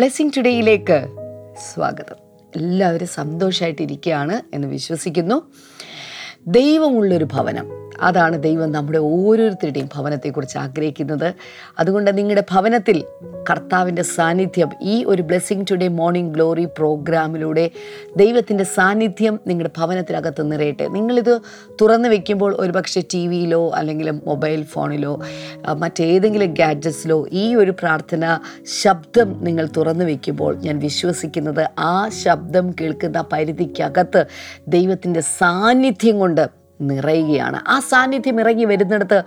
Blessing ടുഡേയിലേക്ക് സ്വാഗതം. എല്ലാവരും സന്തോഷമായിട്ടിരിക്കുകയാണ് എന്ന് വിശ്വസിക്കുന്നു. ദൈവമുള്ളൊരു ഭവനം. അതാണ് ദൈവം നമ്മുടെ ഓരോരുത്തരുടെയും ഭവനത്തെക്കുറിച്ച് ആഗ്രഹിക്കുന്നത്. അതുകൊണ്ട് നിങ്ങളുടെ ഭവനത്തിൽ കർത്താവിന്റെ സാന്നിധ്യം ഈ ഒരു ബ്ലെസ്സിങ് ടുഡേ മോർണിംഗ് ഗ്ലോറി പ്രോഗ്രാമിലൂടെ ദൈവത്തിന്റെ സാന്നിധ്യം നിങ്ങളുടെ ഭവനത്തിനകത്ത് നിറയട്ടെ. നിങ്ങളിത് തുറന്നു വെക്കുമ്പോൾ ഒരുപക്ഷെ ടി വിയിലോ അല്ലെങ്കിൽ മൊബൈൽ ഫോണിലോ മറ്റേതെങ്കിലും ഗാഡ്ജറ്റ്സിലോ ഈ ഒരു പ്രാർത്ഥന ശബ്ദം നിങ്ങൾ തുറന്നു വെക്കുമ്പോൾ ഞാൻ വിശ്വസിക്കുന്നത് ആ ശബ്ദം കേൾക്കുന്ന പരിധിക്കകത്ത് ദൈവത്തിന്റെ സാന്നിധ്യം കൊണ്ട് നിറയുകയാണ്. ആ സാന്നിധ്യം ഇറങ്ങി വരുന്നിടത്ത്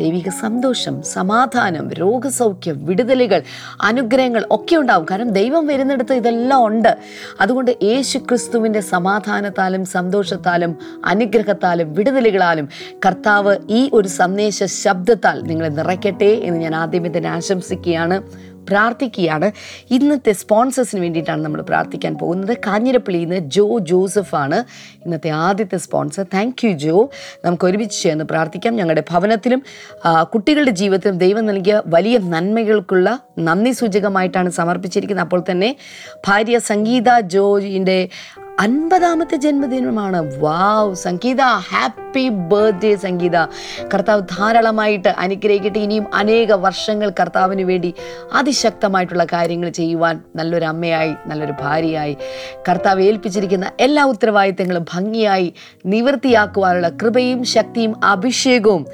ദൈവിക സന്തോഷം സമാധാനം രോഗസൗഖ്യം വിടുതലുകൾ അനുഗ്രഹങ്ങൾ ഒക്കെ ഉണ്ടാവും. കാരണം ദൈവം വരുന്നിടത്ത് ഇതെല്ലാം ഉണ്ട്. അതുകൊണ്ട് യേശു ക്രിസ്തുവിന്റെ സമാധാനത്താലും സന്തോഷത്താലും അനുഗ്രഹത്താലും വിടുതലുകളാലും കർത്താവ് ഈ ഒരു സന്ദേശ ശബ്ദത്താൽ നിങ്ങളെ നിറയ്ക്കട്ടെ എന്ന് ഞാൻ ആദ്യം ഇതിനെ ആശംസിക്കുകയാണ്. പ്രാർത്ഥിക്കുകയാണ്. ഇന്നത്തെ സ്പോൺസേഴ്സിന് വേണ്ടിയിട്ടാണ് നമ്മൾ പ്രാർത്ഥിക്കാൻ പോകുന്നത്. കാഞ്ഞിരപ്പള്ളിയിൽ നിന്ന് ജോ ജോസഫാണ് ഇന്നത്തെ ആദ്യത്തെ സ്പോൺസർ. താങ്ക് യു ജോ. നമുക്ക് ഒരുമിച്ച് ചേർന്ന് പ്രാർത്ഥിക്കാം. ഞങ്ങളുടെ ഭവനത്തിലും കുട്ടികളുടെ ജീവിതത്തിലും ദൈവം നൽകിയ വലിയ നന്മകൾക്കുള്ള നന്ദി സൂചകമായിട്ടാണ് സമർപ്പിച്ചിരിക്കുന്നത്. അപ്പോൾ തന്നെ ഭാര്യ സംഗീത ജോയിന്റെ അൻപതാമത്തെ ജന്മദിനമാണ്. Wow Sangeetha. Happy birthday Sangeetha. കർത്താവ് ധാരാളമായിട്ട് അനുഗ്രഹിക്കട്ടെ. ഇനിയും അനേക വർഷങ്ങൾ കർത്താവിന് വേണ്ടി അതിശക്തമായിട്ടുള്ള കാര്യങ്ങൾ ചെയ്യുവാൻ നല്ലൊരു അമ്മയായി നല്ലൊരു ഭാര്യയായി കർത്താവ് ഏൽപ്പിച്ചിരിക്കുന്ന എല്ലാ ഉത്തരവാദിത്തങ്ങളും ഭംഗിയായി നിവൃത്തിയാക്കുവാനുള്ള കൃപയും ശക്തിയും അഭിഷേകവും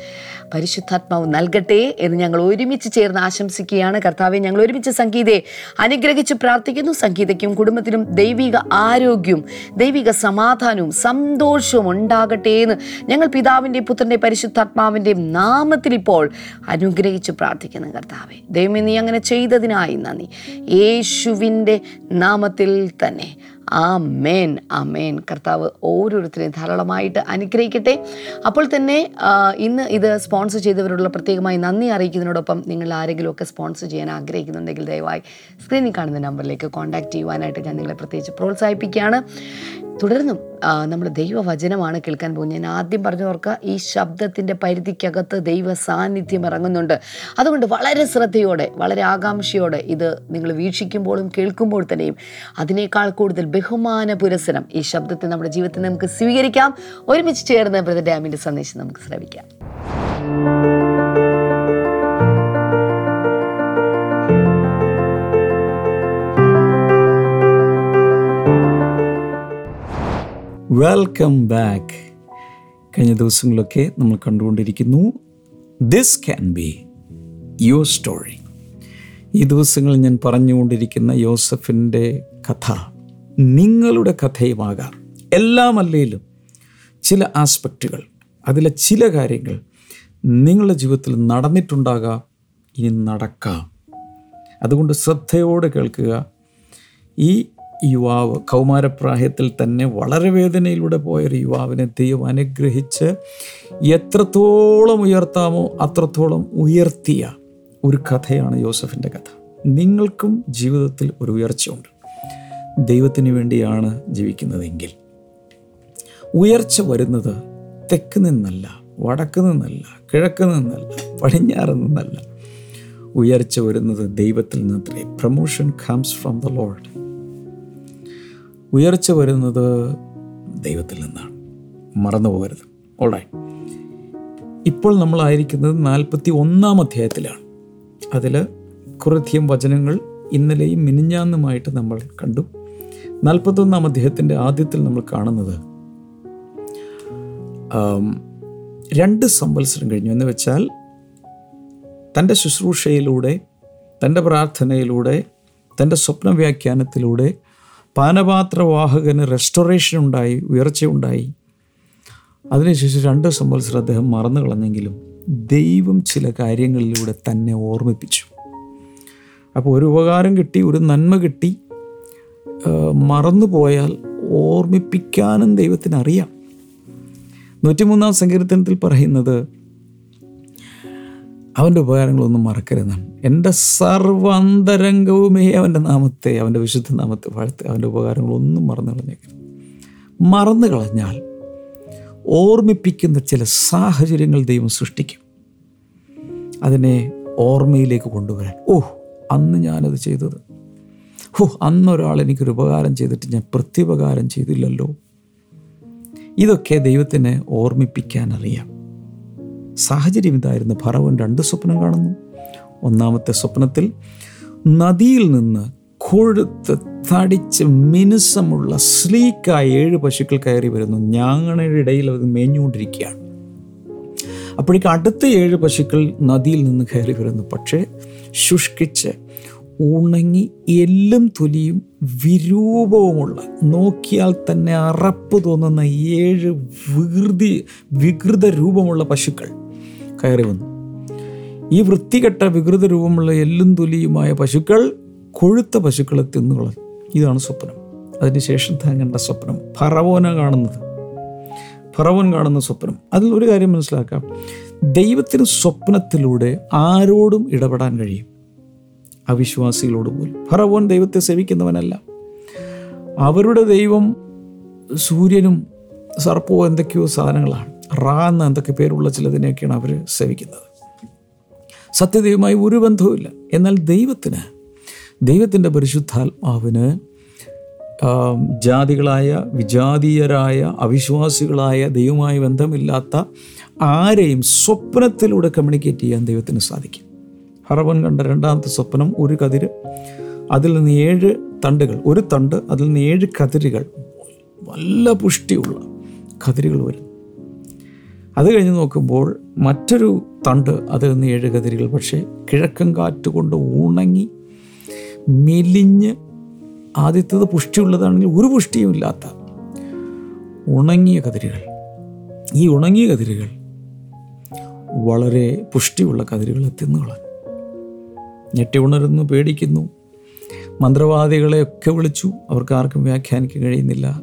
പരിശുദ്ധാത്മാവ് നൽകട്ടെ എന്ന് ഞങ്ങൾ ഒരുമിച്ച് ചേർന്ന് ആശംസിക്കുകയാണ്. കർത്താവെ ഞങ്ങൾ ഒരുമിച്ച് സംഗീതയെ അനുഗ്രഹിച്ച് പ്രാർത്ഥിക്കുന്നു. സംഗീതയ്ക്കും കുടുംബത്തിനും ദൈവിക ആരോഗ്യവും ദൈവിക സമാധാനവും സന്തോഷവും ഉണ്ടാകട്ടെ എന്ന് ഞങ്ങൾ പിതാവിന്റെയും പുത്രന്റെയും പരിശുദ്ധാത്മാവിന്റെയും നാമത്തിൽ ഇപ്പോൾ അനുഗ്രഹിച്ച് പ്രാർത്ഥിക്കുന്നു കർത്താവെ. ദൈവമേ നീ അങ്ങനെ ചെയ്തതിനായി നന്ദി. യേശുവിന്റെ നാമത്തിൽ തന്നെ. ആ മേൻ ആ മേൻ കർത്താവ് ഓരോരുത്തരെയും ധാരാളമായിട്ട് അനുഗ്രഹിക്കട്ടെ. അപ്പോൾ തന്നെ ഇന്ന് ഇത് സ്പോൺസർ ചെയ്തവരോടുള്ള പ്രത്യേകമായി നന്ദി അറിയിക്കുന്നതിനോടൊപ്പം നിങ്ങൾ ആരെങ്കിലുമൊക്കെ സ്പോൺസർ ചെയ്യാൻ ആഗ്രഹിക്കുന്നുണ്ടെങ്കിൽ ദയവായി സ്ക്രീനിൽ കാണുന്ന നമ്പറിലേക്ക് കോൺടാക്ട് ചെയ്യുവാനായിട്ട് ഞാൻ നിങ്ങളെ പ്രത്യേകിച്ച് പ്രോത്സാഹിപ്പിക്കുകയാണ്. തുടർന്നും നമ്മൾ ദൈവവചനമാണ് കേൾക്കാൻ പോകുന്നത്. ഞാൻ ആദ്യം പറഞ്ഞു ഓർക്കുക ഈ ശബ്ദത്തിന്റെ പരിധിക്കകത്ത് ദൈവ സാന്നിധ്യം ഇറങ്ങുന്നുണ്ട്. അതുകൊണ്ട് വളരെ ശ്രദ്ധയോടെ വളരെ ആകാംക്ഷയോടെ ഇത് നിങ്ങൾ വീക്ഷിക്കുമ്പോഴും കേൾക്കുമ്പോൾ തന്നെയും അതിനേക്കാൾ കൂടുതൽ ബഹുമാന പുരസരം ഈ ശബ്ദത്തെ നമ്മുടെ ജീവിതത്തിൽ നമുക്ക് സ്വീകരിക്കാം. ഒരുമിച്ച് ചേർന്ന് ബ്രദർ ഡാമിന്റെ സന്ദേശം നമുക്ക് ശ്രവിക്കാം. വെൽക്കം ബാക്ക് കഴിഞ്ഞ ദിവസങ്ങളൊക്കെ നമ്മൾ കണ്ടുകൊണ്ടിരിക്കുന്നു. This can be your story ഈ ദിവസങ്ങളിൽ ഞാൻ പറഞ്ഞുകൊണ്ടിരിക്കുന്ന യോസഫിന്റെ കഥ നിങ്ങളുടെ കഥയുമാകാം. എല്ലാമല്ലേലും ചില ആസ്പെക്റ്റുകൾ അതിലെ ചില കാര്യങ്ങൾ നിങ്ങളുടെ ജീവിതത്തിൽ നടന്നിട്ടുണ്ടാകാം ഇനി നടക്കാം. അതുകൊണ്ട് ശ്രദ്ധയോടെ കേൾക്കുക. ഈ യുവാവ് കൗമാരപ്രായത്തിൽ തന്നെ വളരെ വേദനയിലൂടെ പോയൊരു യുവാവിനെ ദൈവം അനുഗ്രഹിച്ച് എത്രത്തോളം ഉയർത്താമോ അത്രത്തോളം ഉയർത്തിയ ഒരു കഥയാണ് യോസഫിന്റെ കഥ. നിങ്ങൾക്കും ജീവിതത്തിൽ ഒരു ഉയർച്ചയുണ്ട്. ദൈവത്തിന് വേണ്ടിയാണ് ജീവിക്കുന്നതെങ്കിൽ ഉയർച്ച വരുന്നത് തെക്ക് നിന്നല്ല വടക്ക് നിന്നല്ല കിഴക്ക് നിന്നല്ല പടിഞ്ഞാറ് നിന്നല്ല. ഉയർച്ച വരുന്നത് ദൈവത്തിൽ നിന്നത്രേ promotion comes from the Lord ഉയർച്ച വരുന്നത് ദൈവത്തിൽ നിന്നാണ്. മറന്നു പോകരുത് ഓൾറൈ ഇപ്പോൾ നമ്മളായിരിക്കുന്നത് നാൽപ്പത്തി ഒന്നാം അധ്യായത്തിലാണ്. അതിൽ കുറേയധികം വചനങ്ങൾ ഇന്നലെയും മിനിഞ്ഞാന്നുമായിട്ട് നമ്മൾ കണ്ടു. നാൽപ്പത്തൊന്നാം അധ്യായത്തിന്റെ ആദ്യത്തിൽ നമ്മൾ കാണുന്നത് രണ്ട് സംവത്സരം കഴിഞ്ഞു. എന്ന് വെച്ചാൽ തന്റെ ശുശ്രൂഷയിലൂടെ തന്റെ പ്രാർത്ഥനയിലൂടെ തന്റെ സ്വപ്ന വ്യാഖ്യാനത്തിലൂടെ പാനപാത്രവാഹകന് റെസ്റ്റോറേഷൻ ഉണ്ടായി ഉയർച്ചയുണ്ടായി അതിനുശേഷം രണ്ട് സംവത്സരം അദ്ദേഹം മറന്നു കളഞ്ഞെങ്കിലും ദൈവം ചില കാര്യങ്ങളിലൂടെ തന്നെ ഓർമ്മിപ്പിച്ചു. അപ്പോൾ ഒരു ഉപകാരം കിട്ടി ഒരു നന്മ കിട്ടി. മറന്നു പോയാൽ ഓർമ്മിപ്പിക്കാനും ദൈവത്തിനറിയാം. നൂറ്റിമൂന്നാം സങ്കീർത്തനത്തിൽ പറയുന്നത് അവന്റെ ഉപകാരങ്ങളൊന്നും മറക്കരുതാണ് എന്റെ സർവാന്തരംഗവുമേ അവന്റെ നാമത്തെ അവന്റെ വിശുദ്ധ നാമത്തെ വാഴ്ത്ത് അവന്റെ ഉപകാരങ്ങളൊന്നും മറന്നു കളഞ്ഞേക്കരുത്. മറന്നു കളഞ്ഞാൽ ഓർമ്മിപ്പിക്കുന്ന ചില സാഹചര്യങ്ങൾ ദൈവം സൃഷ്ടിക്കും. അതിനെ ഓർമ്മയിലേക്ക് കൊണ്ടുവരാൻ. ഓ അന്ന് ഞാനത് ചെയ്തത്. ഹോ അന്നൊരാൾ എനിക്കൊരു ഉപകാരം ചെയ്തിട്ട് ഞാൻ പ്രത്യുപകാരം ചെയ്തില്ലല്ലോ. ഇതൊക്കെ ദൈവത്തിനെ ഓർമ്മിപ്പിക്കാൻ അറിയാം. സാഹചര്യം ഇതായിരുന്നു. ഭറവൻ രണ്ട് സ്വപ്നം കാണുന്നു. ഒന്നാമത്തെ സ്വപ്നത്തിൽ നദിയിൽ നിന്ന് കൊഴുത്ത് തടിച്ച് മിനുസമുള്ള സ്ലീക്കായ ഏഴ് പശുക്കൾ കയറി വരുന്നു. ഞാങ്ങളുടെ ഇടയിൽ അത് മേഞ്ഞുകൊണ്ടിരിക്കുകയാണ്. അപ്പോഴേക്ക് അടുത്ത ഏഴ് പശുക്കൾ നദിയിൽ നിന്ന് കയറി വരുന്നു. പക്ഷേ ശുഷ്കിച്ച് ഉണങ്ങി എല്ലും തൊലിയും വിരൂപവുമുള്ള നോക്കിയാൽ തന്നെ അറപ്പ് തോന്നുന്ന ഏഴ് വികൃതി വികൃത രൂപമുള്ള പശുക്കൾ കയറി വന്നു. ഈ വൃത്തികെട്ട വികൃത രൂപമുള്ള എല്ലും തൊലിയുമായ പശുക്കൾ കൊഴുത്ത പശുക്കളെ തിന്നുകളഞ്ഞു ഇതാണ് സ്വപ്നം. അതിനുശേഷം താങ്കേണ്ട സ്വപ്നം. ഫറവോന കാണുന്നത്. ഫറവോൻ കാണുന്ന സ്വപ്നം. അതിൽ ഒരു കാര്യം മനസ്സിലാക്കാം. ദൈവത്തിന് സ്വപ്നത്തിലൂടെ ആരോടും ഇടപെടാൻ കഴിയും. അവിശ്വാസികളോട് പോലും. ഫറവോൻ ദൈവത്തെ സേവിക്കുന്നവനല്ല. അവരുടെ ദൈവം സൂര്യനും സർപ്പവും എന്തൊക്കെയോ സാധനങ്ങളാണ്. റാ എന്ന എന്തൊക്കെ പേരുള്ള ചിലതിനെയൊക്കെയാണ് അവർ സേവിക്കുന്നത്. സത്യദൈവമായി ഒരു ബന്ധവുമില്ല. എന്നാൽ ദൈവത്തിന് ദൈവത്തിന്റെ പരിശുദ്ധാത്മാവിന് ജാതികളായ വിജാതീയരായ അവിശ്വാസികളായ ദൈവമായി ബന്ധമില്ലാത്ത ആരെയും സ്വപ്നത്തിലൂടെ കമ്മ്യൂണിക്കേറ്റ് ചെയ്യാൻ ദൈവത്തിന് സാധിക്കും. ഹറവൻ കണ്ട രണ്ടാമത്തെ സ്വപ്നം ഒരു കതിര് അതിൽ നിന്ന് ഏഴ് തണ്ടുകൾ ഒരു തണ്ട് അതിൽ നിന്ന് ഏഴ് കതിരുകൾ നല്ല പുഷ്ടിയുള്ള കതിരുകൾ വരുന്നു അത് കഴിഞ്ഞ് നോക്കുമ്പോൾ മറ്റൊരു തണ്ട് അതിൽ നിന്ന് ഏഴ് കതിരുകൾ പക്ഷേ കിഴക്കൻ കാറ്റ് കൊണ്ട് ഉണങ്ങി മെലിഞ്ഞ് ആദ്യത്തേത് പുഷ്ടിയുള്ളതാണെങ്കിൽ ഒരു പുഷ്ടിയും ഇല്ലാത്ത ഉണങ്ങിയ കതിരുകൾ. ഈ ഉണങ്ങിയ കതിരുകൾ വളരെ പുഷ്ടിയുള്ള കതിരുകളെ തിന്നുകളഞ്ഞു ഞെട്ടി ഉണരുന്നു പേടിക്കുന്നു. മന്ത്രവാദികളെയൊക്കെ വിളിച്ചു. അവർക്ക് ആർക്കും വ്യാഖ്യാനിക്കാൻ കഴിയുന്നില്ല.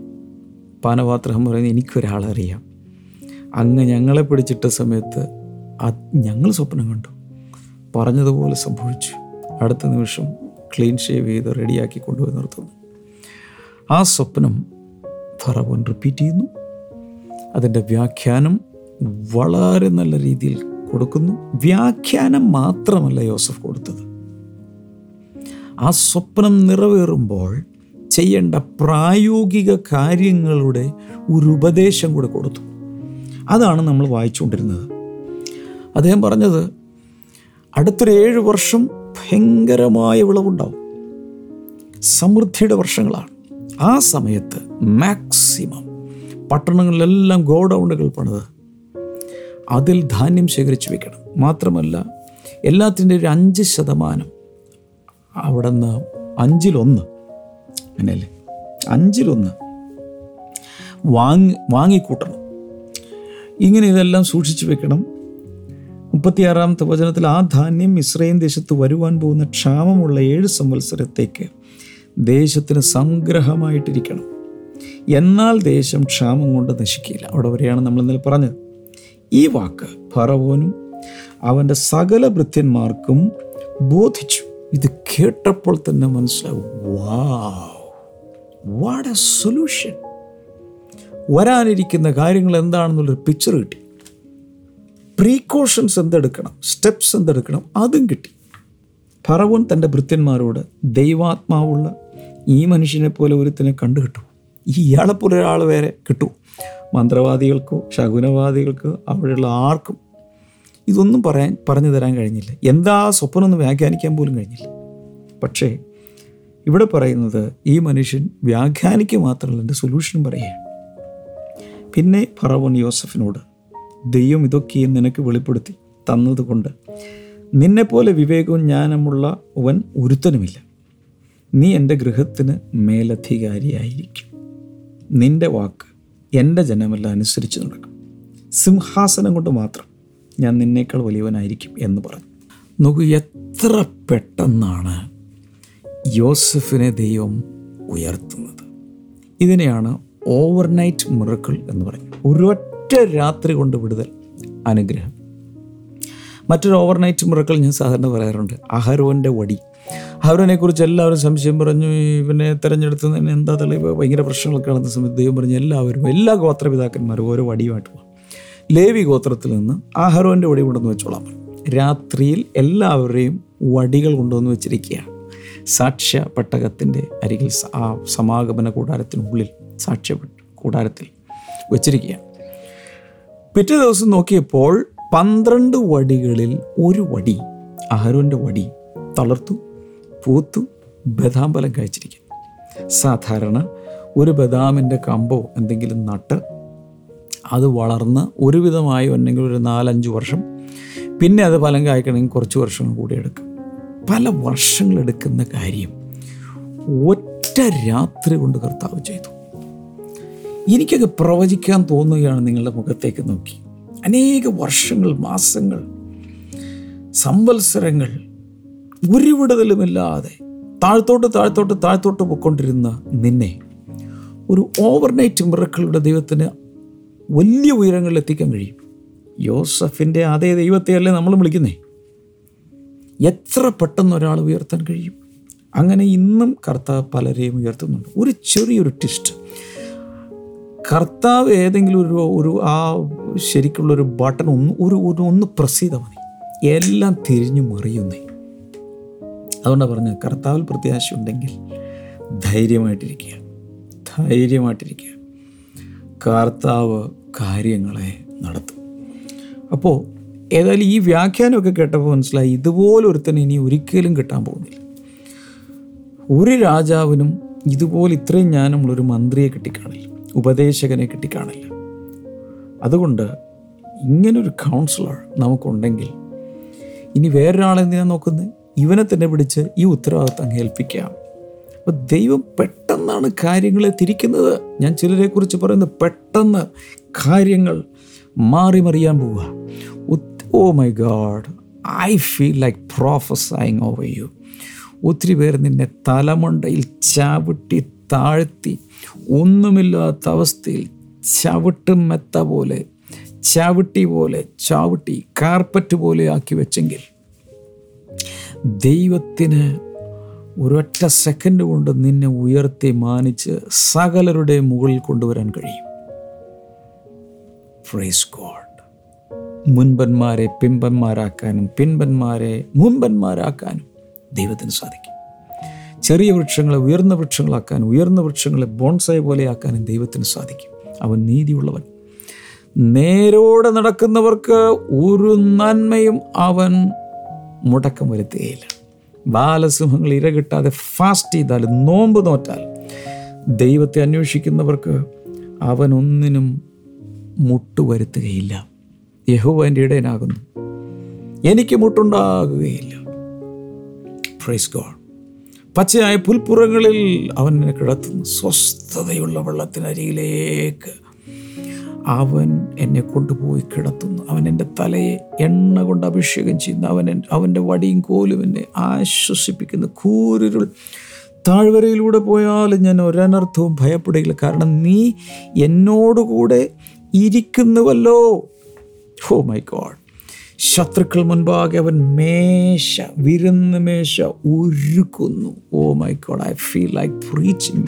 പാനപാത്രം പറയുന്നത് എനിക്കൊരാളെ അറിയാം അങ്ങ് ഞങ്ങളെ പിടിച്ചിട്ട സമയത്ത് ഞങ്ങൾ സ്വപ്നം കണ്ടു. പറഞ്ഞതുപോലെ സംഭവിച്ചു. അടുത്ത നിമിഷം ക്ലീൻ ഷേവ് ചെയ്ത് റെഡിയാക്കി കൊണ്ടുപോയി നിർത്തുന്നു. ആ സ്വപ്നം ഫറവോൻ റിപ്പീറ്റ് ചെയ്യുന്നു. അതിന്റെ വ്യാഖ്യാനം വളരെ നല്ല രീതിയിൽ കൊടുക്കുന്നു. വ്യാഖ്യാനം മാത്രമല്ല യോസഫ് കൊടുത്തത്. ആ സ്വപ്നം നിറവേറുമ്പോൾ ചെയ്യേണ്ട പ്രായോഗിക കാര്യങ്ങളുടെ ഒരു ഉപദേശം കൂടെ കൊടുത്തു. അതാണ് നമ്മൾ വായിച്ചുകൊണ്ടിരുന്നത്. അദ്ദേഹം പറഞ്ഞത് അടുത്തൊരു ഏഴ് വർഷം ഭയങ്കരമായ വിളവുണ്ടാവും. സമൃദ്ധിയുടെ വർഷങ്ങളാണ്. ആ സമയത്ത് മാക്സിമം പട്ടണങ്ങളിലെല്ലാം ഗോഡൗണുകൾ പണിത് അതിൽ ധാന്യം ശേഖരിച്ചു വെക്കണം. മാത്രമല്ല എല്ലാത്തിന്റെ ഒരു അഞ്ച് ശതമാനം അവിടെ നിന്ന് അഞ്ചിലൊന്ന് അങ്ങനെയല്ലേ? അഞ്ചിലൊന്ന് വാങ്ങി വാങ്ങിക്കൂട്ടണം. ഇങ്ങനെ ഇതെല്ലാം സൂക്ഷിച്ചു വെക്കണം. മുപ്പത്തിയാറാമത്തെ വചനത്തിൽ ആ ധാന്യം ഇസ്രയേൽ ദേശത്ത് വരുവാൻ പോകുന്ന ക്ഷാമമുള്ള ഏഴ് സംവത്സരത്തേക്ക് ദേശത്തിന് സംഗ്രഹമായിട്ടിരിക്കണം. എന്നാൽ ദേശം ക്ഷാമം കൊണ്ട് നശിക്കില്ല. അവിടെ വരെയാണ് നമ്മൾ ഇന്നലെ പറഞ്ഞത്. ഈ വാക്ക് ഫറവോനും അവന്റെ സകല ഭൃത്യന്മാർക്കും ബോധിച്ചു. ഇത് കേട്ടപ്പോൾ തന്നെ മനസ്സിലാവും. വാ വാട്ട് എ സൊല്യൂഷൻ. വരാനിരിക്കുന്ന കാര്യങ്ങൾ എന്താണെന്നുള്ളൊരു പിക്ചർ കിട്ടി. പ്രീക്കോഷൻസ് എന്തെടുക്കണം? സ്റ്റെപ്സ് എന്തെടുക്കണം? അതും കിട്ടി. ഫറവോൻ തന്റെ ഭൃത്യന്മാരോട് ദൈവാത്മാവുള്ള ഈ മനുഷ്യനെ പോലെ ഒരുത്തിനെ കണ്ടു കിട്ടും. ഇയാളെപ്പോലെ ഒരാൾ വേറെ കിട്ടും. മന്ത്രവാദികൾക്കോ ശകുനവാദികൾക്കോ അവിടെയുള്ള ആർക്കും ഇതൊന്നും പറയാൻ പറഞ്ഞു തരാൻ കഴിഞ്ഞില്ല. എന്താ സ്വപ്നം ഒന്ന് വ്യാഖ്യാനിക്കാൻ പോലും കഴിഞ്ഞില്ല. പക്ഷേ ഇവിടെ പറയുന്നത് ഈ മനുഷ്യൻ വ്യാഖ്യാനിക്കുക മാത്രമല്ല എന്റെ സൊല്യൂഷൻ പറയുകയാണ്. പിന്നെ ഫറവോൻ യോസഫിനോട് ദൈവം ഇതൊക്കെയും നിനക്ക് വെളിപ്പെടുത്തി തന്നതുകൊണ്ട് നിന്നെപ്പോലെ വിവേകവും ജ്ഞാനമുള്ള അവൻ ഒരുത്തനുമില്ല. നീ എന്റെ ഗൃഹത്തിന് മേലധികാരിയായിരിക്കും. നിന്റെ വാക്ക് എന്റെ ജനമെല്ലാം അനുസരിച്ച് നടക്കും. സിംഹാസനം കൊണ്ട് മാത്രം ഞാൻ നിന്നേക്കാൾ വലിയവനായിരിക്കും എന്ന് പറഞ്ഞു. നോക്കൂ എത്ര പെട്ടെന്നാണ് യോസഫിനെ ദൈവം ഉയർത്തുന്നത്. ഇതിനെയാണ് ഓവർനൈറ്റ് മിറക്കിൾ എന്ന് പറയും. ഒരൊറ്റ രാത്രി കൊണ്ട് വിടുതൽ അനുഗ്രഹം. മറ്റൊരു ഓവർനൈറ്റ് മിറക്കിൾ ഞാൻ സാധാരണ പറയാറുണ്ട്. അഹരോന്റെ വടി. അഹരോനെ കുറിച്ച് എല്ലാവരും സംശയം പറഞ്ഞു. ഇവനെ തിരഞ്ഞെടുത്തതിന് എന്താ തെളിവ്? ഭയങ്കര പ്രശ്നങ്ങളൊക്കെ നടന്ന സമയത്ത് ദൈവം പറഞ്ഞു എല്ലാവരും എല്ലാ ഗോത്രപിതാക്കന്മാരും ഓരോ വടിയുമായിട്ട് പോകും ലേവി ഗോത്രത്തിൽ നിന്ന് അഹരോന്റെ വടി കൊണ്ടുവന്ന് വെച്ചോളാൻ പറഞ്ഞു രാത്രിയിൽ എല്ലാവരെയും വടികൾ കൊണ്ടുവന്ന് വെച്ചിരിക്കുകയാണ്. സാക്ഷ്യ പട്ടകത്തിന്റെ അരികിൽ ആ സമാഗമന കൂടാരത്തിനുള്ളിൽ സാക്ഷ്യ കൂടാരത്തിൽ വെച്ചിരിക്കുകയാണ്. പിറ്റേ ദിവസം നോക്കിയപ്പോൾ പന്ത്രണ്ട് വടികളിൽ ഒരു വടി അഹരോന്റെ വടി തളർത്തു പൂത്തു ബദാംബലം കഴിച്ചിരിക്കും സാധാരണ ഒരു ബദാമിന്റെ കമ്പോ എന്തെങ്കിലും നട്ട് അത് വളർന്ന് ഒരുവിധമായി ഉണ്ടെങ്കിൽ ഒരു നാലഞ്ച് വർഷം പിന്നെ അത് ഫലം കായ്ക്കണമെങ്കിൽ കുറച്ച് വർഷങ്ങൾ കൂടി എടുക്കും. പല വർഷങ്ങളെടുക്കുന്ന കാര്യം ഒറ്റ രാത്രി കൊണ്ട് കർത്താവ് ചെയ്തു. എനിക്കൊക്കെ പ്രവചിക്കാൻ തോന്നുകയാണ് നിങ്ങളുടെ മുഖത്തേക്ക് നോക്കി. അനേക വർഷങ്ങൾ മാസങ്ങൾ സംവത്സരങ്ങൾ ഒരു വിടുതലുമില്ലാതെ താഴ്ത്തോട്ട് താഴ്ത്തോട്ട് താഴ്ത്തോട്ട് പോയിക്കൊണ്ടിരുന്ന നിന്നെ ഒരു ഓവർനൈറ്റ് മിറക്കളുടെ ദൈവത്തിന് വലിയ ഉയരങ്ങളിൽ എത്തിക്കാൻ കഴിയും. യോസഫിന്റെ അതേ ദൈവത്തെയല്ലേ നമ്മൾ വിളിക്കുന്നേ? എത്ര പെട്ടെന്ന് ഒരാൾ ഉയർത്താൻ കഴിയും? അങ്ങനെ ഇന്നും കർത്താവ് പലരെയും ഉയർത്തുന്നുണ്ട്. ഒരു ചെറിയൊരു ട്വിസ്റ്റ് കർത്താവ് ഏതെങ്കിലും ഒരു ഒരു ആ ശരിക്കുള്ളൊരു ബട്ടൺ ഒന്ന് ഒരു ഒരു ഒന്ന് പ്രസ് ചെയ്താൽ മതി. എല്ലാം തിരിഞ്ഞു മറിയുന്നേ. അതുകൊണ്ടാണ് പറഞ്ഞത് കർത്താവിൽ പ്രത്യാശ ഉണ്ടെങ്കിൽ ധൈര്യമായിട്ടിരിക്കുക. ധൈര്യമായിട്ടിരിക്കുക. കർത്താവ് കാര്യങ്ങളെ നടത്തും. അപ്പോൾ ഏതായാലും ഈ വ്യാഖ്യാനമൊക്കെ കേട്ടപ്പോൾ മനസ്സിലായി ഇതുപോലെ ഒരുത്തനെ ഇനി ഒരിക്കലും കിട്ടാൻ പോകുന്നില്ല. ഒരു രാജാവിനും ഇതുപോലെ ഇത്രയും ജ്ഞാനമുള്ളൊരു മന്ത്രിയെ കിട്ടിക്കാണില്ല. ഉപദേശകനെ കിട്ടിക്കാണില്ല. അതുകൊണ്ട് ഇങ്ങനൊരു കൗൺസിലർ നമുക്കുണ്ടെങ്കിൽ ഇനി വേറൊരാളെന്തിനാണ് നോക്കുന്നത് ഇവനെ തന്നെ പിടിച്ച് ഈ ഉത്തരവാദിത്തം അങ്ങ് ഏൽപ്പിക്കാം. അപ്പോൾ ദൈവം പെട്ടെന്നാണ് കാര്യങ്ങളെ തിരിക്കുന്നത്. ഞാൻ ചിലരെക്കുറിച്ച് പറയുന്നത് പെട്ടെന്ന് കാര്യങ്ങൾ മാറി മറിയാൻ പോവുക ഓ my God I feel like prophesying over you ഒത്തിരി പേർ നിന്നെ തലമുണ്ടയിൽ ചവിട്ടി താഴ്ത്തി ഒന്നുമില്ലാത്ത അവസ്ഥയിൽ ചവിട്ടും മെത്ത പോലെ ചവിട്ടി പോലെ ചവിട്ടി കാർപ്പറ്റ് പോലെ ആക്കി വെച്ചെങ്കിൽ ദൈവത്തിന് ഒരൊറ്റ സെക്കൻഡ് കൊണ്ട് നിന്നെ ഉയർത്തി മാനിച്ച് സകലരുടെ മുകളിൽ കൊണ്ടുവരാൻ കഴിയും. ഫ്രൈസ് ഗോഡ് മുൻപന്മാരെ പിമ്പന്മാരാക്കാനും പിൻപന്മാരെ മുൻപന്മാരാക്കാനും ദൈവത്തിന് സാധിക്കും. ചെറിയ വൃക്ഷങ്ങളെ ഉയർന്ന വൃക്ഷങ്ങളാക്കാൻ ഉയർന്ന വൃക്ഷങ്ങളെ ബോൺസായ പോലെയാക്കാനും ദൈവത്തിന് സാധിക്കും. അവൻ നീതിയുള്ളവൻ. നേരോടെ നടക്കുന്നവർക്ക് ഒരു നന്മയും അവൻ മുടക്കം വരുത്തുകയില്ല. ബാലസിംഹങ്ങൾ ഇര കിട്ടാതെ ഫാസ്റ്റ് ചെയ്താൽ നോമ്പ് നോറ്റാൽ ദൈവത്തെ അന്വേഷിക്കുന്നവർക്ക് അവൻ ഒന്നിനും മുട്ടുവരുത്തുകയില്ല യഹോവ എന്റെ ഇടയനാകുന്നു. എനിക്ക് മുട്ടുണ്ടാകുകയില്ല. പ്രൈസ് ഗോഡ് പച്ചയായ പുൽപ്പുറങ്ങളിൽ അവൻ എന്നെ കിടത്തുന്നു. സ്വസ്ഥതയുള്ള വെള്ളത്തിനരികിലേക്ക് അവൻ എന്നെ കൊണ്ടുപോയി കിടത്തുന്നു. അവൻ എന്റെ തലയെ എണ്ണ കൊണ്ട് അഭിഷേകം ചെയ്യുന്നു. അവൻ അവന്റെ വടിയും കോലും എന്നെ ആശ്വസിപ്പിക്കുന്നു. കൂരിരുൾ താഴ്വരയിലൂടെ പോയാലും ഞാൻ ഒരനർത്ഥവും ഭയപ്പെടുകയില്ല കാരണം നീ എന്നോടുകൂടെ ഇരിക്കുന്നുവല്ലോ. ഹോ മൈ ഗോഡ് ശത്രുക്കൾ മുൻപാകെ അവൻ മേശ വിരുന്ന് മേശ ഒരുക്കുന്നു ഓ my God I feel like preaching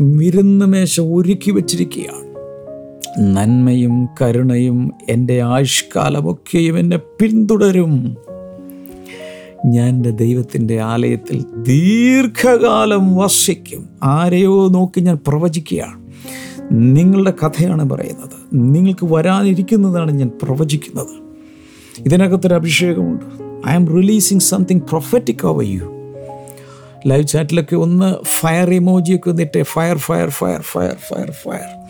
വിരുന്ന് മേശ ഒരുക്കി വച്ചിരിക്കുകയാണ്. നന്മയും കരുണയും എന്റെ ആയുഷ്കാലമൊക്കെയും എന്നെ പിന്തുടരും. ഞാൻ എന്റെ ദൈവത്തിന്റെ ആലയത്തിൽ ദീർഘകാലം വസിക്കും. ആരെയോ നോക്കി ഞാൻ പ്രവചിക്കുകയാണ്. നിങ്ങളുടെ കഥയാണ് പറയുന്നത്. നിങ്ങൾക്ക് വരാനിരിക്കുന്നതാണ് ഞാൻ പ്രവചിക്കുന്നത്. ഇതിനകത്തൊരു അഭിഷേകമുണ്ട്. I am releasing something prophetic over you live ചാറ്റിലൊക്കെ ഒന്ന് ഫയർ ഇമോജിയൊക്കെ വന്നിട്ട് fire fire fire fire fire fire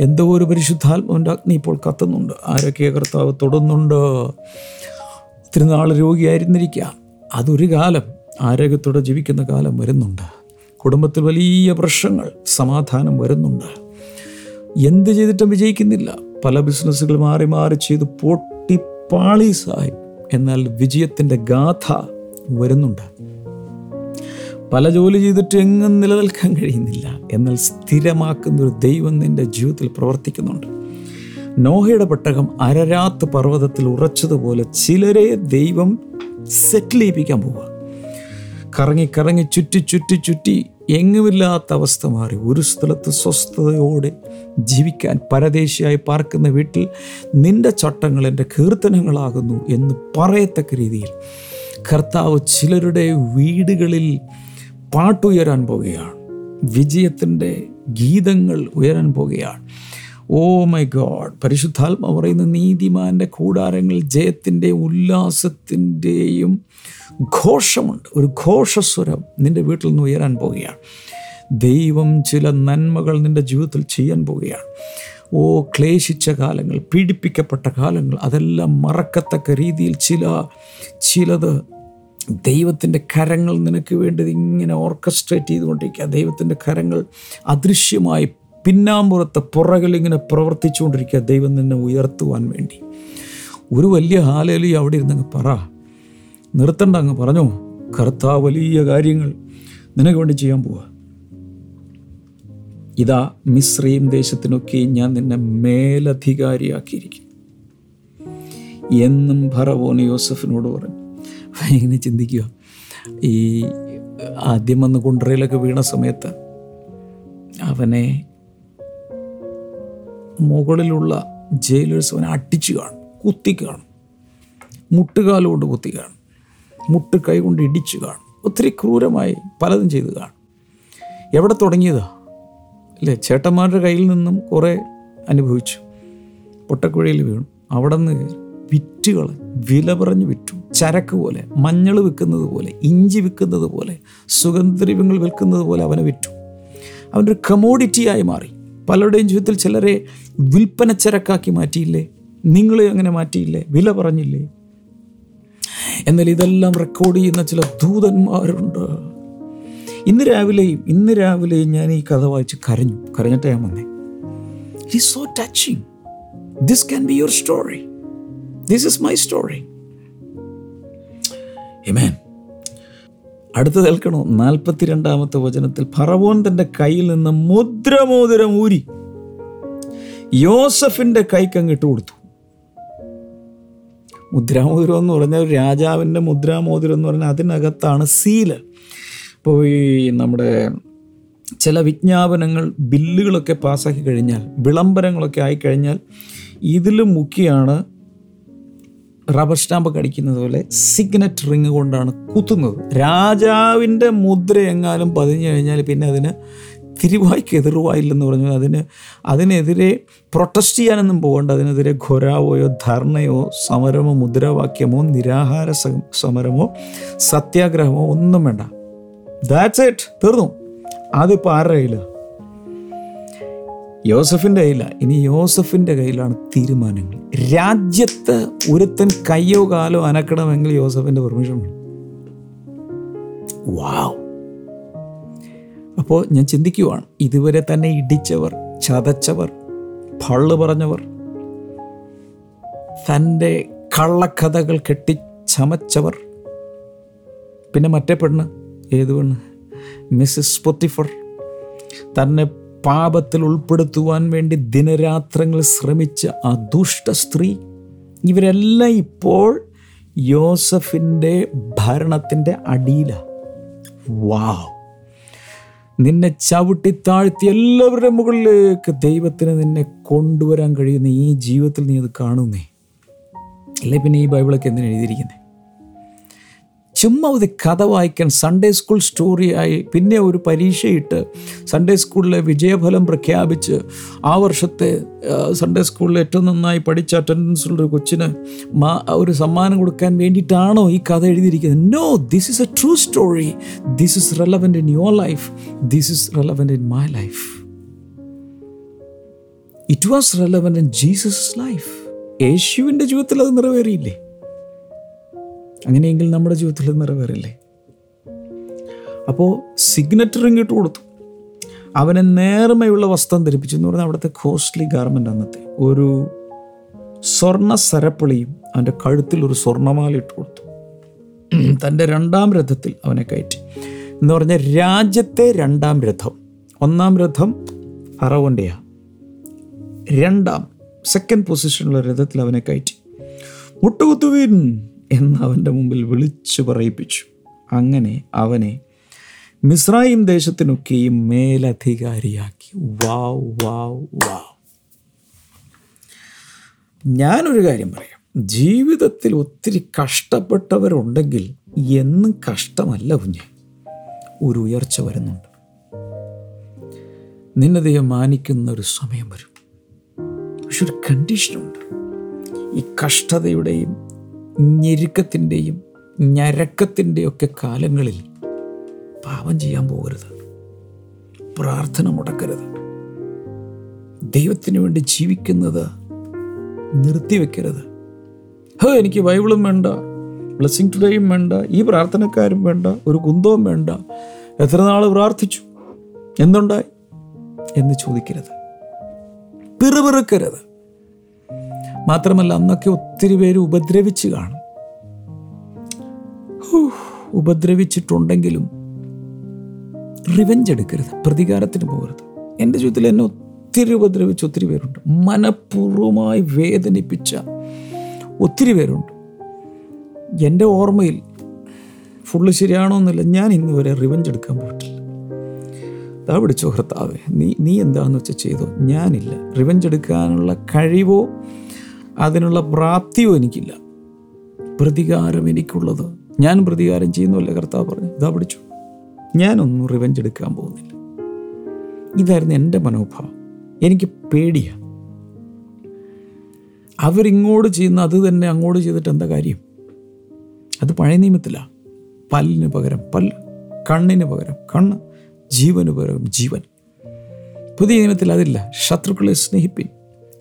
എന്തോ ഒരു പരിശുദ്ധാത്മാവിന്റെ അഗ്നി ഇപ്പോൾ കത്തുന്നുണ്ട്. ആരൊക്കെ കർത്താവ് തൊടുന്നുണ്ട്. ഒത്തിരി നാൾ രോഗിയായിരുന്നിരിക്കാം. അതൊരു കാലം. ആരോഗ്യത്തോടെ ജീവിക്കുന്ന കാലം വരുന്നുണ്ട്. കുടുംബത്തിൽ വലിയ പ്രശ്നങ്ങൾ സമാധാനം വരുന്നുണ്ട്. എന്ത് ചെയ്തിട്ടും വിജയിക്കുന്നില്ല. പല ബിസിനസ്സുകൾ മാറി മാറി ചെയ്ത് പൊട്ടി പാളീസായി എന്നാൽ വിജയത്തിന്റെ ഗാഥ വരുന്നുണ്ട്. പല ജോലി ചെയ്തിട്ട് എങ്ങും നിലനിൽക്കാൻ കഴിയുന്നില്ല. എന്നാൽ സ്ഥിരമാക്കുന്ന ഒരു ദൈവം നിന്റെ ജീവിതത്തിൽ പ്രവർത്തിക്കുന്നുണ്ട്. നോഹയുടെ പെട്ടകം അരരാത്ത് പർവതത്തിൽ ഉറച്ചതുപോലെ ചിലരെ ദൈവം സെറ്റിൽ ചെയ്യിപ്പിക്കാൻ പോവുക. കറങ്ങി കറങ്ങി ചുറ്റി ചുറ്റി ചുറ്റി എങ്ങുമില്ലാത്ത അവസ്ഥ മാറി. ഒരു സ്ഥലത്ത് സ്വസ്ഥതയോടെ ജീവിക്കാൻ പരദേശിയായി പാർക്കുന്ന വീട്ടിൽ നിന്റെ ചട്ടങ്ങൾ എന്റെ കീർത്തനങ്ങളാകുന്നു എന്ന് പറയത്തക്ക രീതിയിൽ കർത്താവ് ചിലരുടെ വീടുകളിൽ പാട്ടുയരാൻ പോവുകയാണ് വിജയത്തിന്റെ ഗീതങ്ങൾ ഉയരാൻ പോകുകയാണ്. Oh my God. പരിശുദ്ധാത്മ പറയുന്ന നീതിമാന്റെ കൂടാരങ്ങൾ ജയത്തിന്റെ ഉല്ലാസത്തിന്റെയും ഘോഷമുണ്ട്. ഒരു ഘോഷസ്വരം നിന്റെ വീട്ടിൽ നിന്ന് ഉയരാൻ പോവുകയാണ്. ദൈവം ചില നന്മകൾ നിന്റെ ജീവിതത്തിൽ ചെയ്യാൻ പോവുകയാണ്. ഓ ക്ലേശിച്ച കാലങ്ങൾ പീഡിപ്പിക്കപ്പെട്ട കാലങ്ങൾ അതെല്ലാം മറക്കത്തക്ക രീതിയിൽ ചില ചിലത് ദൈവത്തിന്റെ കരങ്ങൾ നിനക്ക് വേണ്ടി ഇങ്ങനെ ഓർക്കസ്ട്രേറ്റ് ചെയ്തുകൊണ്ടിരിക്കുക. ദൈവത്തിന്റെ കരങ്ങൾ അദൃശ്യമായി പിന്നാമ്പുറത്ത് പുറകിൽ ഇങ്ങനെ പ്രവർത്തിച്ചുകൊണ്ടിരിക്കുക ദൈവം നിന്നെ ഉയർത്തുവാൻ വേണ്ടി. ഒരു വലിയ ഹാലലി അവിടെ ഇരുന്നങ്ങ് പറ. നിർത്തണ്ട അങ്ങ് പറഞ്ഞു. കർത്താവ് വലിയ കാര്യങ്ങൾ നിനക്ക് വേണ്ടി ചെയ്യാൻ പോവുക ഇതാ മിശ്രയും ദേശത്തിനൊക്കെ ഞാൻ നിന്നെ മേലധികാരിയാക്കിയിരിക്കും എന്നും ഭറവോന് യോസഫിനോട് പറഞ്ഞു. ഇങ്ങനെ ചിന്തിക്കുക. ഈ ആദ്യം വന്ന് കുണ്ടറയിലൊക്കെ വീണ സമയത്ത് അവനെ മുകളിലുള്ള ജയിലേഴ്സ് അവനെ അടിച്ചു കാണും കുത്തി കാണും. മുട്ടുകാലുകൊണ്ട് കുത്തി കാണും. മുട്ട് കൈ കൊണ്ട് ഇടിച്ചു കാണും. ഒത്തിരി ക്രൂരമായി പലതും ചെയ്ത് കാണും. എവിടെ തുടങ്ങിയതാ? അല്ലേ ചേട്ടന്മാരുടെ കയ്യിൽ നിന്നും കുറേ അനുഭവിച്ചു. പൊട്ടക്കുഴയിൽ വീണു. അവിടെ നിന്ന് വിറ്റുകൾ വില പറഞ്ഞ് വിറ്റു. ചരക്ക് പോലെ മഞ്ഞൾ വിൽക്കുന്നത് പോലെ ഇഞ്ചി വിൽക്കുന്നത് പോലെ സുഗന്ധദ്രവ്യങ്ങൾ വിൽക്കുന്നത് പോലെ അവനെ വിറ്റു. അവന്റെ ഒരു കമോഡിറ്റിയായി മാറി. പലരുടെയും ജീവിതത്തിൽ ചിലരെ വിൽപ്പന ചരക്കാക്കി മാറ്റിയില്ലേ? നിങ്ങളെ അങ്ങനെ മാറ്റിയില്ലേ? വില പറഞ്ഞില്ലേ? എന്നാൽ ഇതെല്ലാം റെക്കോർഡ് ചെയ്യുന്ന ചില ദൂതന്മാരുണ്ട്. ഇന്ന് രാവിലെയും ഇന്ന് രാവിലെയും ഞാൻ ഈ കഥ വായിച്ച് കരഞ്ഞു. കരഞ്ഞിട്ട് ഞാൻ വന്നേ. It is so touching this can be your story this is my story amen അടുത്ത് കേൾക്കണോ? നാൽപ്പത്തിരണ്ടാമത്തെ വചനത്തിൽ ഫറവോൻ തന്റെ കയ്യിൽ നിന്ന് മുദ്രമോതിരം ഊരി യോസഫിന്റെ കൈക്കങ്ങിട്ട് കൊടുത്തു. മുദ്രാമോതിരം എന്ന് പറഞ്ഞാൽ ഒരു രാജാവിന്റെ മുദ്രാമോതിരം എന്ന് പറഞ്ഞാൽ അതിനകത്താണ് സീൽ ഇപ്പോൾ ഈ നമ്മുടെ ചില വിജ്ഞാപനങ്ങൾ ബില്ലുകളൊക്കെ പാസ്സാക്കി കഴിഞ്ഞാൽ വിളംബരങ്ങളൊക്കെ ആയിക്കഴിഞ്ഞാൽ ഇതിൽ മുക്കിയാണ് റബ്ബർ സ്റ്റാമ്പൊക്കെ അടിക്കുന്നത് പോലെ സിഗ്നറ്റ് റിങ് കൊണ്ടാണ് കുത്തുന്നത്. രാജാവിന്റെ മുദ്ര എങ്ങാനും പതിഞ്ഞു കഴിഞ്ഞാൽ പിന്നെ അതിന് തിരുവായ്ക്ക് എതിർവായില്ലെന്ന് പറഞ്ഞു അതിന് അതിനെതിരെ പ്രൊട്ടസ്റ്റ് ചെയ്യാനൊന്നും പോകണ്ട. അതിനെതിരെ ഘൊരാവോയോ ധർണയോ സമരമോ മുദ്രാവാക്യമോ നിരാഹാര സമരമോ സത്യാഗ്രഹമോ ഒന്നും വേണ്ട. ദാറ്റ്സ് ഇറ്റ് തീർന്നു. അതിപ്പോൾ ആരുടെ കയ്യിലാണ് യോസഫിന്റെ കയ്യിലാണ് ഇനി യോസഫിന്റെ കയ്യിലാണ് തീരുമാനങ്ങൾ. രാജ്യത്ത് ഒരുത്തൻ കയ്യോ കാലോ അനക്കണമെങ്കിൽ യോസഫിന്റെ പെർമിഷൻ വേണം. വാവ് അപ്പോൾ ഞാൻ ചിന്തിക്കുവാണ്. ഇതുവരെ തന്നെ ഇടിച്ചവർ ചതച്ചവർ പള്ളു പറഞ്ഞവർ തന്റെ കള്ളക്കഥകൾ കെട്ടി ചമച്ചവർ പിന്നെ മറ്റേ പെണ്ണ് ഏത് പെണ്ണ്? മിസ്സസ് പൊത്തിഫർ തന്നെ പാപത്തിൽ ഉൾപ്പെടുത്തുവാൻ വേണ്ടി ദിനരാത്രങ്ങൾ ശ്രമിച്ച ആ ദുഷ്ട സ്ത്രീ ഇവരെല്ലാം ഇപ്പോൾ യോസഫിന്റെ ഭരണത്തിന്റെ അടിയിലാണ് വാവ്. നിന്നെ ചവിട്ടി താഴ്ത്തി എല്ലാവരുടെ മുകളിലേക്ക് ദൈവത്തിന് നിന്നെ കൊണ്ടുവരാൻ കഴിയുന്ന ഈ ജീവിതത്തിൽ നീ അത് കാണുന്നേ. അല്ലെ പിന്നെ ഈ ബൈബിളൊക്കെ എന്തിനാണ് എഴുതിയിരിക്കുന്നത് ചുമ്മാ ഒരു കഥ വായിക്കാൻ സൺഡേ സ്കൂൾ സ്റ്റോറിയായി പിന്നെ ഒരു പരീക്ഷയിട്ട് സൺഡേ സ്കൂളിലെ വിജയഫലം പ്രഖ്യാപിച്ച് ആ വർഷത്തെ സൺഡേ സ്കൂളിൽ ഏറ്റവും നന്നായി പഠിച്ച അറ്റൻഡൻസ് ഉള്ള ഒരു കൊച്ചിന് മാ- ഒരു സമ്മാനം കൊടുക്കാൻ വേണ്ടിയിട്ടാണോ ഈ കഥ എഴുതിയിരിക്കുന്നത്? No this is a true story this is relevant in your life this is relevant in my life it was relevant in Jesus life യേശുവിന്റെ ജീവിതത്തിൽ അത് നിറവേറിയില്ലേ? അങ്ങനെയെങ്കിൽ നമ്മുടെ ജീവിതത്തിൽ നിറവേറില്ലേ? അപ്പോൾ സിഗ്നറ്റ് ഇങ്ങോട്ട് കൊടുത്തു. അവനെ നേർമയുള്ള വസ്ത്രം ധരിപ്പിച്ചു എന്ന് പറഞ്ഞാൽ അവിടുത്തെ കോസ്റ്റ്ലി ഗാർമെന്റ് അന്നത്തെ. ഒരു സ്വർണ സരപ്പളിയും അവന്റെ കഴുത്തിൽ ഒരു സ്വർണമാല ഇട്ട് കൊടുത്തു. തന്റെ രണ്ടാം രഥത്തിൽ അവനെ കയറ്റി. എന്ന് പറഞ്ഞാൽ രാജ്യത്തെ രണ്ടാം രഥം. ഒന്നാം രഥം ഫറവോന്റെയാണ് രണ്ടാം സെക്കൻഡ് പൊസിഷനുള്ള രഥത്തിൽ അവനെ കയറ്റി. മുട്ടുകുത്തുവിൻ. എന്ന് അവന്റെ മുമ്പിൽ വിളിച്ചു പറയിപ്പിച്ചു. അങ്ങനെ അവനെ മിസ്രൈം ദേശത്തിനൊക്കെയും മേലധികാരിയാക്കി. വാവ് വാവ് വാവ്. ഞാനൊരു കാര്യം പറയാം. ജീവിതത്തിൽ ഒത്തിരി കഷ്ടപ്പെട്ടവരുണ്ടെങ്കിൽ എന്നും കഷ്ടമല്ല കുഞ്ഞെ. ഒരു ഉയർച്ച വരുന്നുണ്ട്. നിന്നെ മാനിക്കുന്ന ഒരു സമയം വരും. പക്ഷെ ഒരു കണ്ടീഷനുണ്ട് ഈ കഷ്ടതയുടെയും ഞെരുക്കത്തിന്റെയും ഞരക്കത്തിന്റെയും ഒക്കെ കാലങ്ങളിൽ പാപം ചെയ്യാൻ പോകരുത്. പ്രാർത്ഥന മുടക്കരുത്. ദൈവത്തിന് വേണ്ടി ജീവിക്കുന്നത് നിർത്തിവെക്കരുത്. ഹോ എനിക്ക് ബൈബിളും വേണ്ട ബ്ലെസ്സിങ് ടുഡേയും വേണ്ട ഈ പ്രാർത്ഥനക്കാരും വേണ്ട ഒരു കുന്തവും വേണ്ട. എത്ര നാൾ പ്രാർത്ഥിച്ചു? എന്തുണ്ടായി? എന്ന് ചോദിക്കരുത്. പിറുപിറുക്കരുത്. മാത്രമല്ല അന്നൊക്കെ ഒത്തിരി പേര് ഉപദ്രവിച്ച് കാണും. ഉപദ്രവിച്ചിട്ടുണ്ടെങ്കിലും റിവെഞ്ച് എടുക്കരുത് പ്രതികാരത്തിന് പോകരുത്. എന്റെ ജീവിതത്തിൽ എന്നെ ഒത്തിരി ഉപദ്രവിച്ച ഒത്തിരി പേരുണ്ട്. മനഃപൂർവമായി വേദനിപ്പിച്ച ഒത്തിരി പേരുണ്ട്. എന്റെ ഓർമ്മയിൽ ഫുള്ള് ശരിയാണോ എന്നില്ല ഞാൻ ഇന്ന് വരെ റിവെഞ്ച് എടുക്കാൻ പോയിട്ടില്ല. താ പിടിച്ചോ ഭർത്താവേ നീ നീ എന്താണെന്ന് വെച്ചാൽ ചെയ്തോ? ഞാനില്ല. റിവെഞ്ച് എടുക്കാനുള്ള കഴിവോ അതിനുള്ള പ്രാപ്തിയോ എനിക്കില്ല. പ്രതികാരം എനിക്കുള്ളത്. ഞാൻ പ്രതികാരം ചെയ്യുന്നുവല്ല? കർത്താവ് പറഞ്ഞു. ഇതാ പിടിച്ചു. ഞാനൊന്നും റിവെഞ്ച് എടുക്കാൻ പോകുന്നില്ല. ഇതായിരുന്നു എന്റെ മനോഭാവം. എനിക്ക് പേടിയാണ് അവരിങ്ങോട്ട് ചെയ്യുന്ന അത് തന്നെ അങ്ങോട്ട് ചെയ്തിട്ട് എന്താ കാര്യം? അത് പഴയ നിയമത്തിലാണ് പല്ലിന് പകരം പല്ല് കണ്ണിന് പകരം കണ്ണ് ജീവന് പകരം ജീവൻ. പുതിയ നിയമത്തിൽ അതില്ല. ശത്രുക്കളെ സ്നേഹിപ്പിൻ.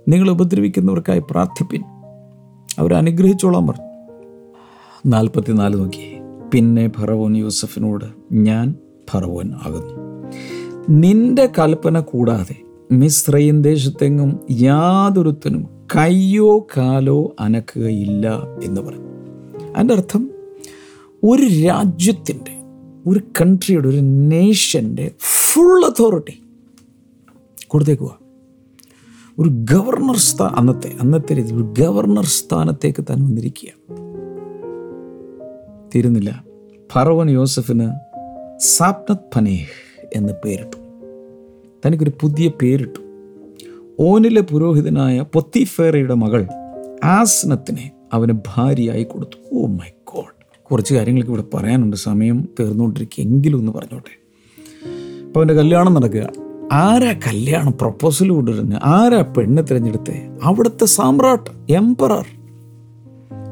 നിങ്ങൾ ഉപദ്രവിക്കുന്നവർക്കായി പ്രാർത്ഥിപ്പിൻ. അവർ അനുഗ്രഹിച്ചോളാം പറഞ്ഞു. നാൽപ്പത്തിനാല് നോക്കി. പിന്നെ ഫറവോൻ യൂസഫിനോട് ഞാൻ ഫറവോൻ ആകുന്നു. നിന്റെ കൽപ്പന കൂടാതെ മിശ്രയിൻ ദേശത്തെങ്ങും യാതൊരുത്തനും കയ്യോ കാലോ അനക്കുകയില്ല എന്ന് പറഞ്ഞു. അതിന്റെ അർത്ഥം ഒരു രാജ്യത്തിന്റെ ഒരു കൺട്രിയുടെ ഒരു നേഷന്റെ ഫുൾ അതോറിറ്റി കൊടുത്തേക്കുക ഒരു ഗവർണർ സ്ഥാ അന്നത്തെ അന്നത്തെ രീതിയിൽ ഒരു ഗവർണർ സ്ഥാനത്തേക്ക് താൻ വന്നിരിക്കുക. തീരുന്നില്ല. ഫറവൻ യോസഫിന് സാപ്നത് ഫനേഹ് എന്ന് പേരിട്ടു. തനിക്കൊരു പുതിയ പേരിട്ടു. ഓനിലെ പുരോഹിതനായ പൊത്തിഫേറയുടെ മകൾ ആസ്നത്തിനെ അവന് ഭാര്യയായി കൊടുത്തു. Oh my God. കുറച്ച് കാര്യങ്ങളൊക്കെ ഇവിടെ പറയാനുണ്ട്. സമയം തീർന്നുകൊണ്ടിരിക്കുക എങ്കിലും ഒന്ന് പറഞ്ഞോട്ടെ. അപ്പോൾ അവന്റെ കല്യാണം നടക്കുക. ആരാ കല്യാണം പ്രപ്പോസൽ കൊണ്ടുവരുന്നത് ആരാ പെണ്ണ് തിരഞ്ഞെടുത്തേ? അവിടുത്തെ സാമ്രാട്ട് എംപറർ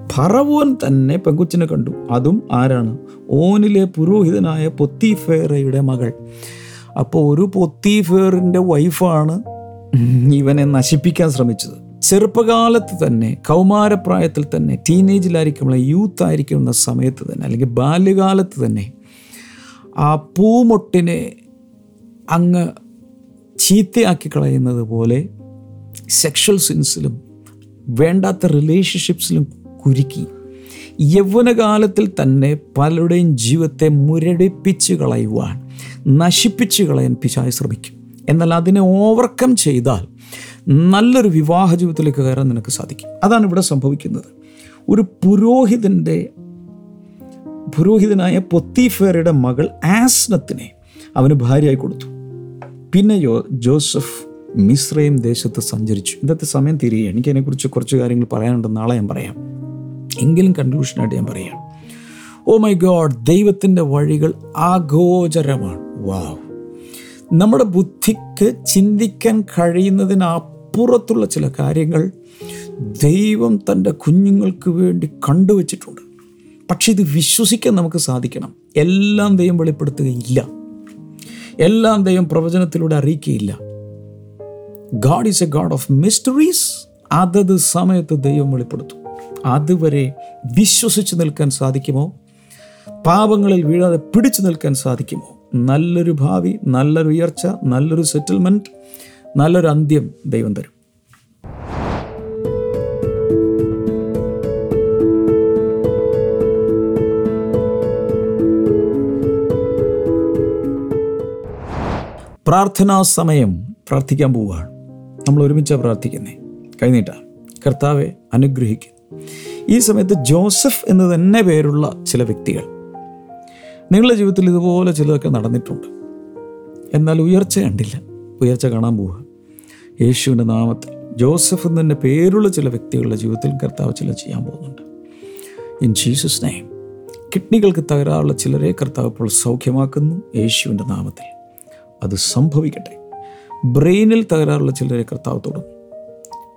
ഫറവോൻ തന്നെ പെങ്കുച്ചിനെ കണ്ടു. അതും ആരാണ്? ഓനിലെ പുരോഹിതനായ പൊത്തിഫേറയുടെ മകൾ. അപ്പോൾ ഒരു പൊത്തിഫേറിന്റെ വൈഫാണ് ഇവനെ നശിപ്പിക്കാൻ ശ്രമിച്ചത്. ചെറുപ്പകാലത്ത് തന്നെ കൗമാരപ്രായത്തിൽ തന്നെ ടീനേജിലായിരിക്കുമ്പോൾ യൂത്ത് ആയിരിക്കുന്ന സമയത്ത് തന്നെ അല്ലെങ്കിൽ ബാല്യകാലത്ത് തന്നെ ആ പൂമൊട്ടിനെ അങ്ങ് ചീത്തയാക്കി കളയുന്നത് പോലെ സെക്ഷൽ സിൻസിലും വേണ്ടാത്ത റിലേഷൻഷിപ്സിലും കുരുക്കി. യൗവനകാലത്തിൽ തന്നെ പലരുടെയും ജീവിതത്തെ മുരടിപ്പിച്ച് കളയുവാൻ നശിപ്പിച്ച് കളയാൻ പിശായി ശ്രമിക്കും. എന്നാൽ അതിനെ ഓവർകം ചെയ്താൽ നല്ലൊരു വിവാഹ ജീവിതത്തിലേക്ക് കയറാൻ നിനക്ക് സാധിക്കും. അതാണ് ഇവിടെ സംഭവിക്കുന്നത്. ഒരു പുരോഹിതന്റെ പുരോഹിതനായ പൊത്തിഫേറയുടെ മകൾ ആസ്നത്തിനെ അവന് ഭാര്യയായി കൊടുത്തു. പിന്നെ യോ ജോസഫ് മിശ്രയും ദേശത്ത് സഞ്ചരിച്ചു. ഇന്നത്തെ സമയം തിരികെ എനിക്ക് അതിനെക്കുറിച്ച് കുറച്ച് കാര്യങ്ങൾ പറയാനുണ്ട്. നാളെ ഞാൻ പറയാം. എങ്കിലും കൺക്ലൂഷനായിട്ട് ഞാൻ പറയാം. ഓ മൈ ഗോഡ് ദൈവത്തിന്റെ വഴികൾ ആഗോചരമാണ്. വാവ് നമ്മുടെ ബുദ്ധിക്ക് ചിന്തിക്കാൻ കഴിയുന്നതിനപ്പുറത്തുള്ള ചില കാര്യങ്ങൾ ദൈവം തന്റെ കുഞ്ഞുങ്ങൾക്ക് വേണ്ടി കണ്ടുവച്ചിട്ടുണ്ട്. പക്ഷെ ഇത് വിശ്വസിക്കാൻ നമുക്ക് സാധിക്കണം. എല്ലാം ദൈവം വെളിപ്പെടുത്തുകയില്ല. എല്ലാം ദൈവം പ്രവചനത്തിലൂടെ അറിയിക്കുകയില്ല God is a God of mysteries അതത് സമയത്ത് ദൈവം വെളിപ്പെടുത്തും. അതുവരെ വിശ്വസിച്ച് നിൽക്കാൻ സാധിക്കുമോ? പാപങ്ങളിൽ വീഴാതെ പിടിച്ചു നിൽക്കാൻ സാധിക്കുമോ? നല്ലൊരു ഭാവി നല്ലൊരു ഉയർച്ച നല്ലൊരു സെറ്റിൽമെന്റ് നല്ലൊരു അന്ത്യം ദൈവം തരും. പ്രാർത്ഥനാ സമയം പ്രാർത്ഥിക്കാൻ പോവുകയാണ്. നമ്മൾ ഒരുമിച്ചാണ് പ്രാർത്ഥിക്കുന്നത് കൈനീട്ട. കർത്താവെ അനുഗ്രഹിക്കും. ഈ സമയത്ത് ജോസഫ് എന്ന് തന്നെ പേരുള്ള ചില വ്യക്തികൾ. നിങ്ങളുടെ ജീവിതത്തിൽ ഇതുപോലെ ചിലതൊക്കെ നടന്നിട്ടുണ്ട്. എന്നാൽ ഉയർച്ച കണ്ടില്ല. ഉയർച്ച കാണാൻ പോവുക. യേശുവിന്റെ നാമത്തിൽ ജോസഫ് എന്ന് തന്നെ പേരുള്ള ചില വ്യക്തികളുടെ ജീവിതത്തിൽ കർത്താവ് ചില ചെയ്യാൻ പോകുന്നുണ്ട്. ഇൻ ജീസസ് നെയ്മ് കിഡ്നികൾക്ക് തകരാറുള്ള ചിലരെ കർത്താവ് ഇപ്പോൾ സൗഖ്യമാക്കുന്നു. യേശുവിന്റെ നാമത്തിൽ. അത് സംഭവിക്കട്ടെ. ബ്രെയിനിൽ തകരാറുള്ള ചിലരെ കർത്താവ് തൊടും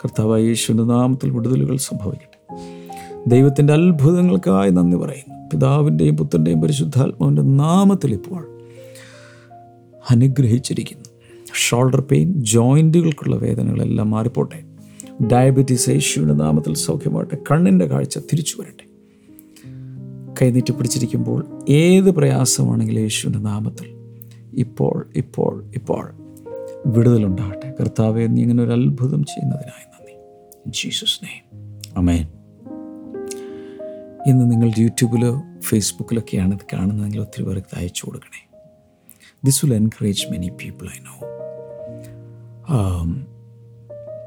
കർത്താവ് യേശുവിന്റെ നാമത്തിൽ വിടുതലുകൾ സംഭവിക്കട്ടെ. ദൈവത്തിന്റെ അത്ഭുതങ്ങൾക്കായി നന്ദി പറയുന്നു. പിതാവിന്റെയും പുത്രന്റെയും പരിശുദ്ധാത്മാവിന്റെ നാമത്തിൽ ഇപ്പോൾ അനുഗ്രഹിച്ചിരിക്കുന്നു. ഷോൾഡർ പെയിൻ ജോയിന്റുകൾക്കുള്ള വേദനകളെല്ലാം മാറിപ്പോട്ടെ. ഡയബറ്റീസ് യേശുവിന്റെ നാമത്തിൽ സൗഖ്യമാകട്ടെ. കണ്ണിന്റെ കാഴ്ച തിരിച്ചു വരട്ടെ. കൈനീട്ടി പിടിച്ചിരിക്കുമ്പോൾ ഏത് പ്രയാസമാണെങ്കിലും യേശുവിന്റെ നാമത്തിൽ ഇപ്പോൾ ഇപ്പോൾ ഇപ്പോൾ വിടുതലുണ്ടാകട്ടെ. കർത്താവെ നീ ഇങ്ങനെ ഒരു അത്ഭുതം ചെയ്യുന്നതിനായി നന്ദി. ജീസസ് നെയ്മ് അമേൻ ഇന്ന് നിങ്ങൾ യൂട്യൂബിലോ ഫേസ്ബുക്കിലൊക്കെയാണ് ഇത് കാണുന്നതെങ്കിൽ ഒത്തിരി പേർക്ക് അയച്ചു കൊടുക്കണേ. This will encourage many people I know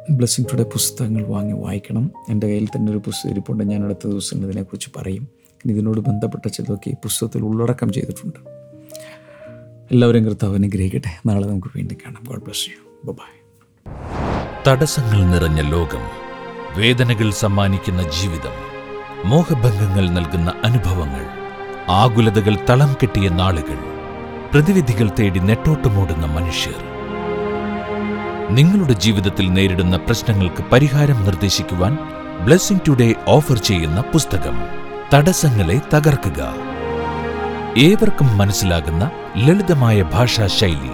blessing today പുസ്തകങ്ങൾ വാങ്ങി വായിക്കണം. എന്റെ കയ്യിൽ തന്നെ ഒരു പുസ്തകം ഇരിപ്പുണ്ട്. ഞാൻ അടുത്ത ദിവസം ഇതിനെക്കുറിച്ച് പറയും. ഇതിനോട് ബന്ധപ്പെട്ട ചിലതൊക്കെ ഈ പുസ്തകത്തിൽ ഉള്ളടക്കം ചെയ്തിട്ടുണ്ട്. എല്ലാവരും കർത്താവ് അനുഗ്രഹിക്കട്ടെ. നാളെ നമുക്ക് വീണ്ടും കാണാം. ഗോഡ് ബ്ലസ് യു ബൈ തടസ്സങ്ങൾ നിറഞ്ഞ ലോകം വേദനകൾ സമ്മാനിക്കുന്ന ജീവിതം മോഹഭംഗങ്ങൾ നൽകുന്ന അനുഭവങ്ങൾ ആകുലതകൾ തളം കെട്ടിയ നാളുകൾ പ്രതിവിധികൾ തേടി നെട്ടോട്ടമോടുന്ന മനുഷ്യർ. നിങ്ങളുടെ ജീവിതത്തിൽ നേരിടുന്ന പ്രശ്നങ്ങൾക്ക് പരിഹാരം നിർദ്ദേശിക്കുവാൻ ബ്ലെസ്സിംഗ് ടുഡേ ഓഫർ ചെയ്യുന്ന പുസ്തകം തടസ്സങ്ങളെ തകർക്കുക. ഏവർക്കും മനസ്സിലാകുന്ന ലളിതമായ ഭാഷാ ശൈലി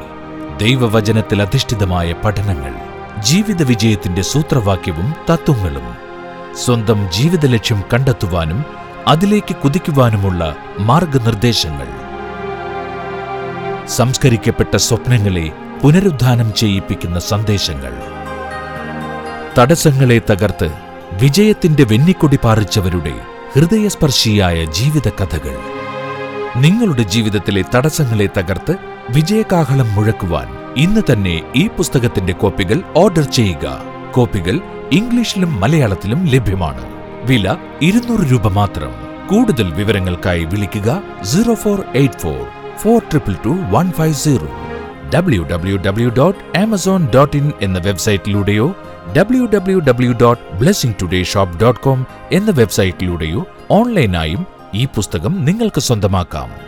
ദൈവവചനത്തിൽ അധിഷ്ഠിതമായ പഠനങ്ങൾ ജീവിത വിജയത്തിന്റെ സൂത്രവാക്യവും തത്വങ്ങളും. സ്വന്തം ജീവിത ലക്ഷ്യം കണ്ടെത്തുവാനും അതിലേക്ക് കുതിക്കുവാനുമുള്ള മാർഗനിർദ്ദേശങ്ങൾ. സംസ്കരിക്കപ്പെട്ട സ്വപ്നങ്ങളെ പുനരുദ്ധാനം ചെയ്യിപ്പിക്കുന്ന സന്ദേശങ്ങൾ. തടസ്സങ്ങളെ തകർത്ത് വിജയത്തിന്റെ വെന്നിക്കൊടി പാറിച്ചവരുടെ ഹൃദയസ്പർശിയായ ജീവിത കഥകൾ നിങ്ങളുടെ ജീവിതത്തിലെ തടസ്സങ്ങളെ തകർത്ത് വിജയകാഹളം മുഴക്കുവാൻ ഇന്ന് തന്നെ ഈ പുസ്തകത്തിന്റെ കോപ്പികൾ ഓർഡർ ചെയ്യുക. കോപ്പികൾ ഇംഗ്ലീഷിലും മലയാളത്തിലും ലഭ്യമാണ്. വില ഇരുന്നൂറ് രൂപ മാത്രം. കൂടുതൽ വിവരങ്ങൾക്കായി വിളിക്കുക zero four eight four four triple two one five zero. W W W dot Amazon dot in എന്ന വെബ്സൈറ്റിലൂടെയോ W W W dot blessing today shop dot com എന്ന വെബ്സൈറ്റിലൂടെയോ ഓൺലൈനായും ഈ പുസ്തകം നിങ്ങൾക്ക് സ്വന്തമാക്കാം.